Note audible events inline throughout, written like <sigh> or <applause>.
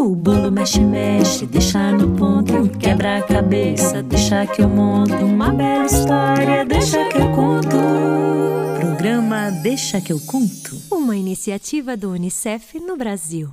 O bolo mexe, mexe, deixa no ponto. Quebra a cabeça, deixa que eu monto. Uma bela história, deixa que eu conto. Programa Deixa que eu conto. Uma iniciativa do Unicef no Brasil.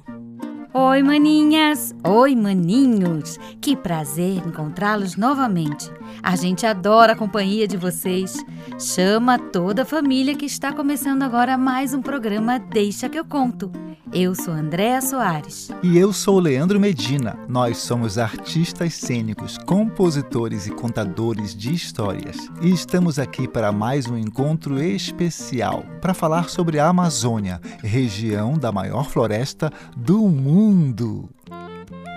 Oi, maninhas! Oi, maninhos! Que prazer encontrá-los novamente. A gente adora a companhia de vocês. Chama toda a família que está começando agora mais um programa Deixa que eu conto. Eu sou Andréa Soares. E eu sou Leandro Medina. Nós somos artistas cênicos, compositores e contadores de histórias. E estamos aqui para mais um encontro especial para falar sobre a Amazônia, região da maior floresta do mundo.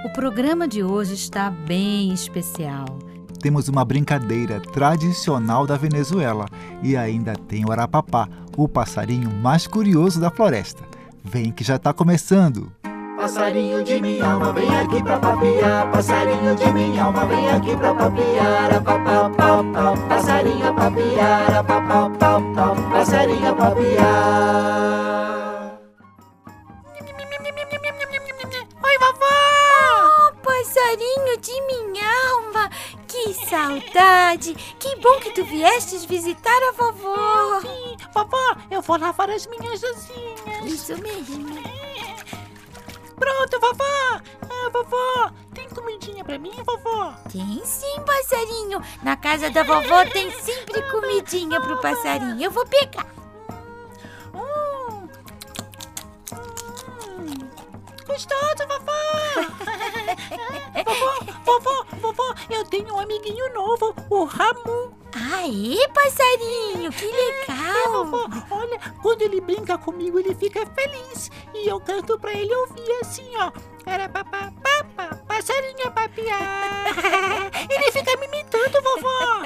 O programa de hoje está bem especial temos uma brincadeira tradicional da Venezuela e ainda tem o arapapá, o passarinho mais curioso da floresta. Vem que já está começando! Passarinho de minha alma, vem aqui pra papiar. Passarinho de minha alma, vem aqui pra papiar. Apapau, pau, pau, passarinho papiar. Apapau, pau, pau, passarinho a papiar. Oi, vovó! Oh, passarinho de minha alma, que saudade! Que bom que tu viestes visitar a vovó! Sim, vovó, eu vou lavar as minhas asinhas. Isso mesmo. Pronto, vovó! Ah, vovó, tem comidinha pra mim, vovó? Tem sim, passarinho. Na casa da vovó tem sempre <laughs> comidinha pro passarinho. Eu vou pegar. Hum. Hum. Gostoso, vovó! <laughs> vovó, vovó, vovó, eu tenho um amiguinho novo, o Ramu. Aê, passarinho, que legal! É, vovó, olha, quando ele brinca comigo, ele fica feliz. E eu canto pra ele ouvir assim, ó. Era papá, papá, passarinho papiar. <laughs> ele fica me imitando, vovó.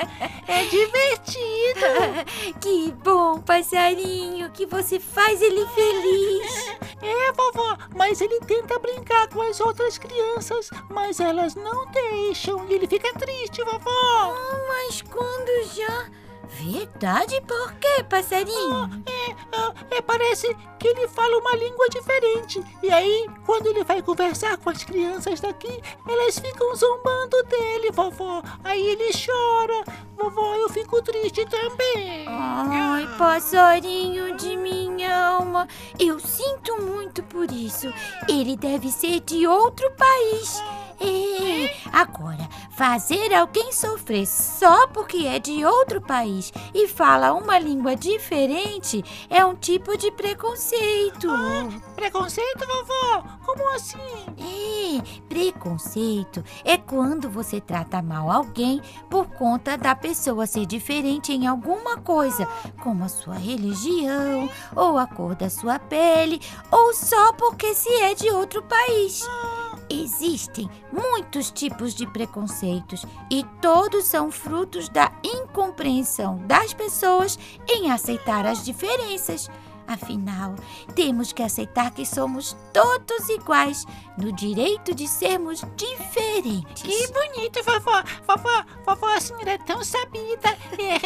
É divertido. <laughs> que bom, passarinho, que você faz ele feliz. É, vovó, mas ele tenta brincar com as outras crianças, mas elas não deixam e ele fica triste, vovó. Oh, mas quando já Verdade? Por quê, passarinho? Ah, é, ah, é, parece que ele fala uma língua diferente. E aí, quando ele vai conversar com as crianças daqui, elas ficam zombando dele, vovó. Aí ele chora. Vovó, eu fico triste também. Ai, passarinho de minha alma. Eu sinto muito por isso. Ele deve ser de outro país. É, agora, fazer alguém sofrer só porque é de outro país e fala uma língua diferente é um tipo de preconceito. Ah, preconceito, vovó? Como assim? É, preconceito é quando você trata mal alguém por conta da pessoa ser diferente em alguma coisa, como a sua religião, ou a cor da sua pele, ou só porque se é de outro país. Ah. Existem muitos tipos de preconceitos e todos são frutos da incompreensão das pessoas em aceitar as diferenças. Afinal, temos que aceitar que somos todos iguais no direito de sermos diferentes. Que bonito, vovó! Vovó, vovó, a senhora é tão sabida.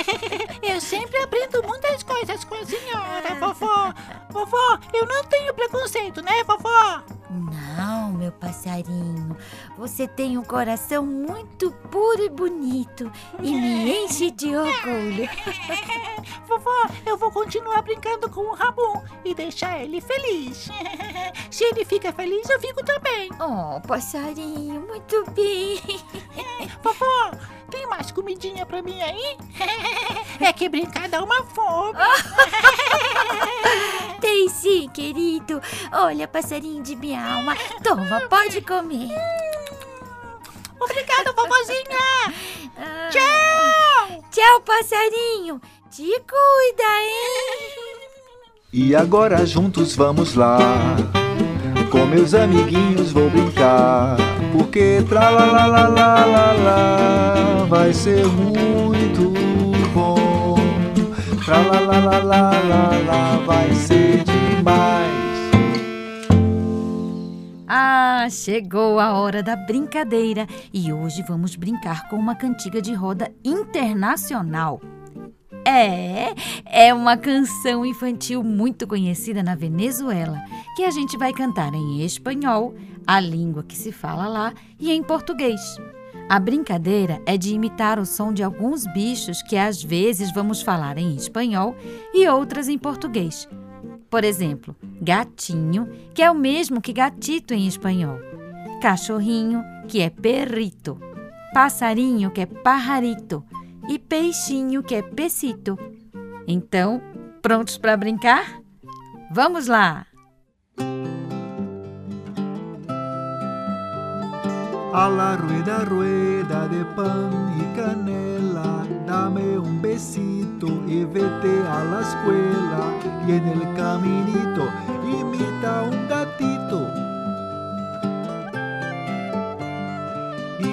<laughs> Eu sempre aprendo muitas coisas com a senhora, vovó. Vovó, eu não tenho preconceito, né, vovó? Não, meu passarinho. Você tem um coração muito puro e bonito e me enche de orgulho. <laughs> Vovó, eu vou continuar brincando com o Ramon e deixar ele feliz. <laughs> Se ele fica feliz, eu fico também. Oh, passarinho, muito bem. <laughs> Vovó, tem mais comidinha pra mim aí? É que brincar dá uma fome. Querido. Olha, passarinho de minha alma. Toma, pode comer. <laughs> Obrigada, vovozinha. Ah, Tchau. Tchau, passarinho. Te cuida, hein? E agora juntos vamos lá. Com meus amiguinhos vou brincar. Porque tra la la la la la la vai ser muito. Tra la la la la la vai ser demais. Ah, chegou a hora da brincadeira e hoje vamos brincar com uma cantiga de roda internacional. É, é uma canção infantil muito conhecida na Venezuela, que a gente vai cantar em espanhol, a língua que se fala lá, e em português. A brincadeira é de imitar o som de alguns bichos que às vezes vamos falar em espanhol e outras em português. Por exemplo, gatinho, que é o mesmo que gatito em espanhol. Cachorrinho, que é perrito. Passarinho, que é pajarito e peixinho, que é pecito. Então, prontos para brincar? Vamos lá! A la rueda, rueda de pan y canela, dame un besito y vete a la escuela. Y en el caminito imita un gatito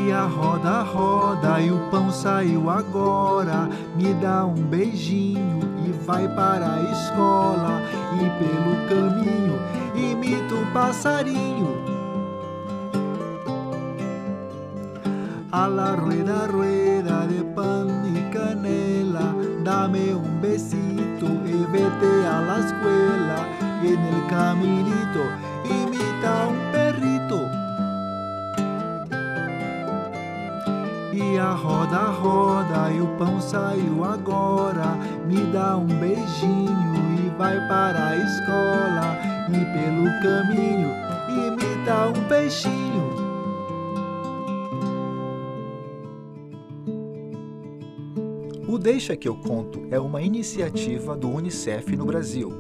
E a roda, roda, e o pão saiu agora. Me dá um beijinho e vai para a escola. E pelo caminho imita um passarinho. A la rueda, rueda de pan y canela, dame un besito y vete a la escuela. Y en el caminito imita un perrito. E a roda, roda, e o pão saiu agora. Me dá um beijinho e vai para a escola. E pelo caminho imita um peixinho. Deixa que eu conto é uma iniciativa do UNICEF no Brasil.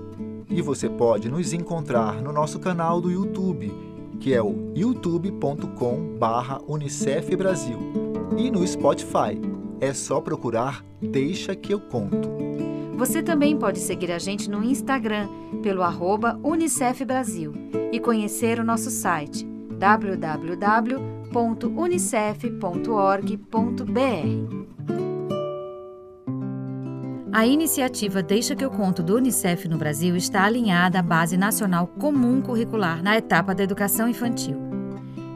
E você pode nos encontrar no nosso canal do YouTube, que é o youtube.com/unicef Brasil e no Spotify. É só procurar Deixa que eu conto. Você também pode seguir a gente no Instagram pelo arroba Unicef Brasil e conhecer o nosso site www.unicef.org.br. A iniciativa Deixa que eu conto do Unicef no Brasil está alinhada à Base Nacional Comum Curricular na etapa da educação infantil.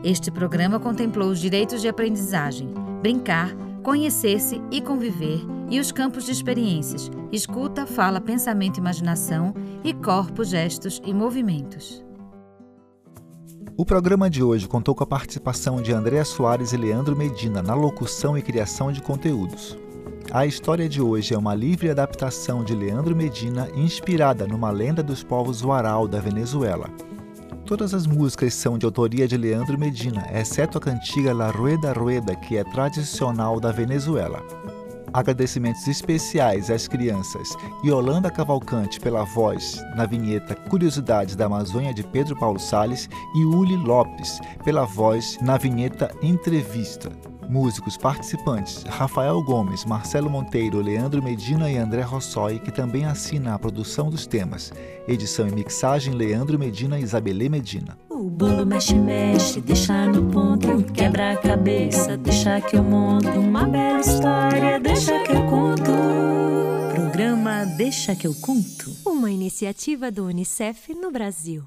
Este programa contemplou os direitos de aprendizagem, brincar, conhecer-se e conviver e os campos de experiências, escuta, fala, pensamento, imaginação e corpo, gestos e movimentos. O programa de hoje contou com a participação de Andréa Soares e Leandro Medina na locução e criação de conteúdos. A história de hoje é uma livre adaptação de Leandro Medina inspirada numa lenda dos povos Waral da Venezuela. Todas as músicas são de autoria de Leandro Medina, exceto a cantiga La Rueda Rueda, que é tradicional da Venezuela. Agradecimentos especiais às crianças Yolanda Cavalcante pela voz na vinheta Curiosidades da Amazônia de Pedro Paulo Sales e Uli Lopes pela voz na vinheta Entrevista. Músicos participantes: Rafael Gomes, Marcelo Monteiro, Leandro Medina e André Rossoi, que também assina a produção dos temas. Edição e mixagem: Leandro Medina e Isabelê Medina. O bolo mexe, mexe, deixa no ponto, quebra a cabeça, deixa que eu monto uma bela história, deixa que eu conto. Programa Deixa que eu conto. Uma iniciativa do Unicef no Brasil.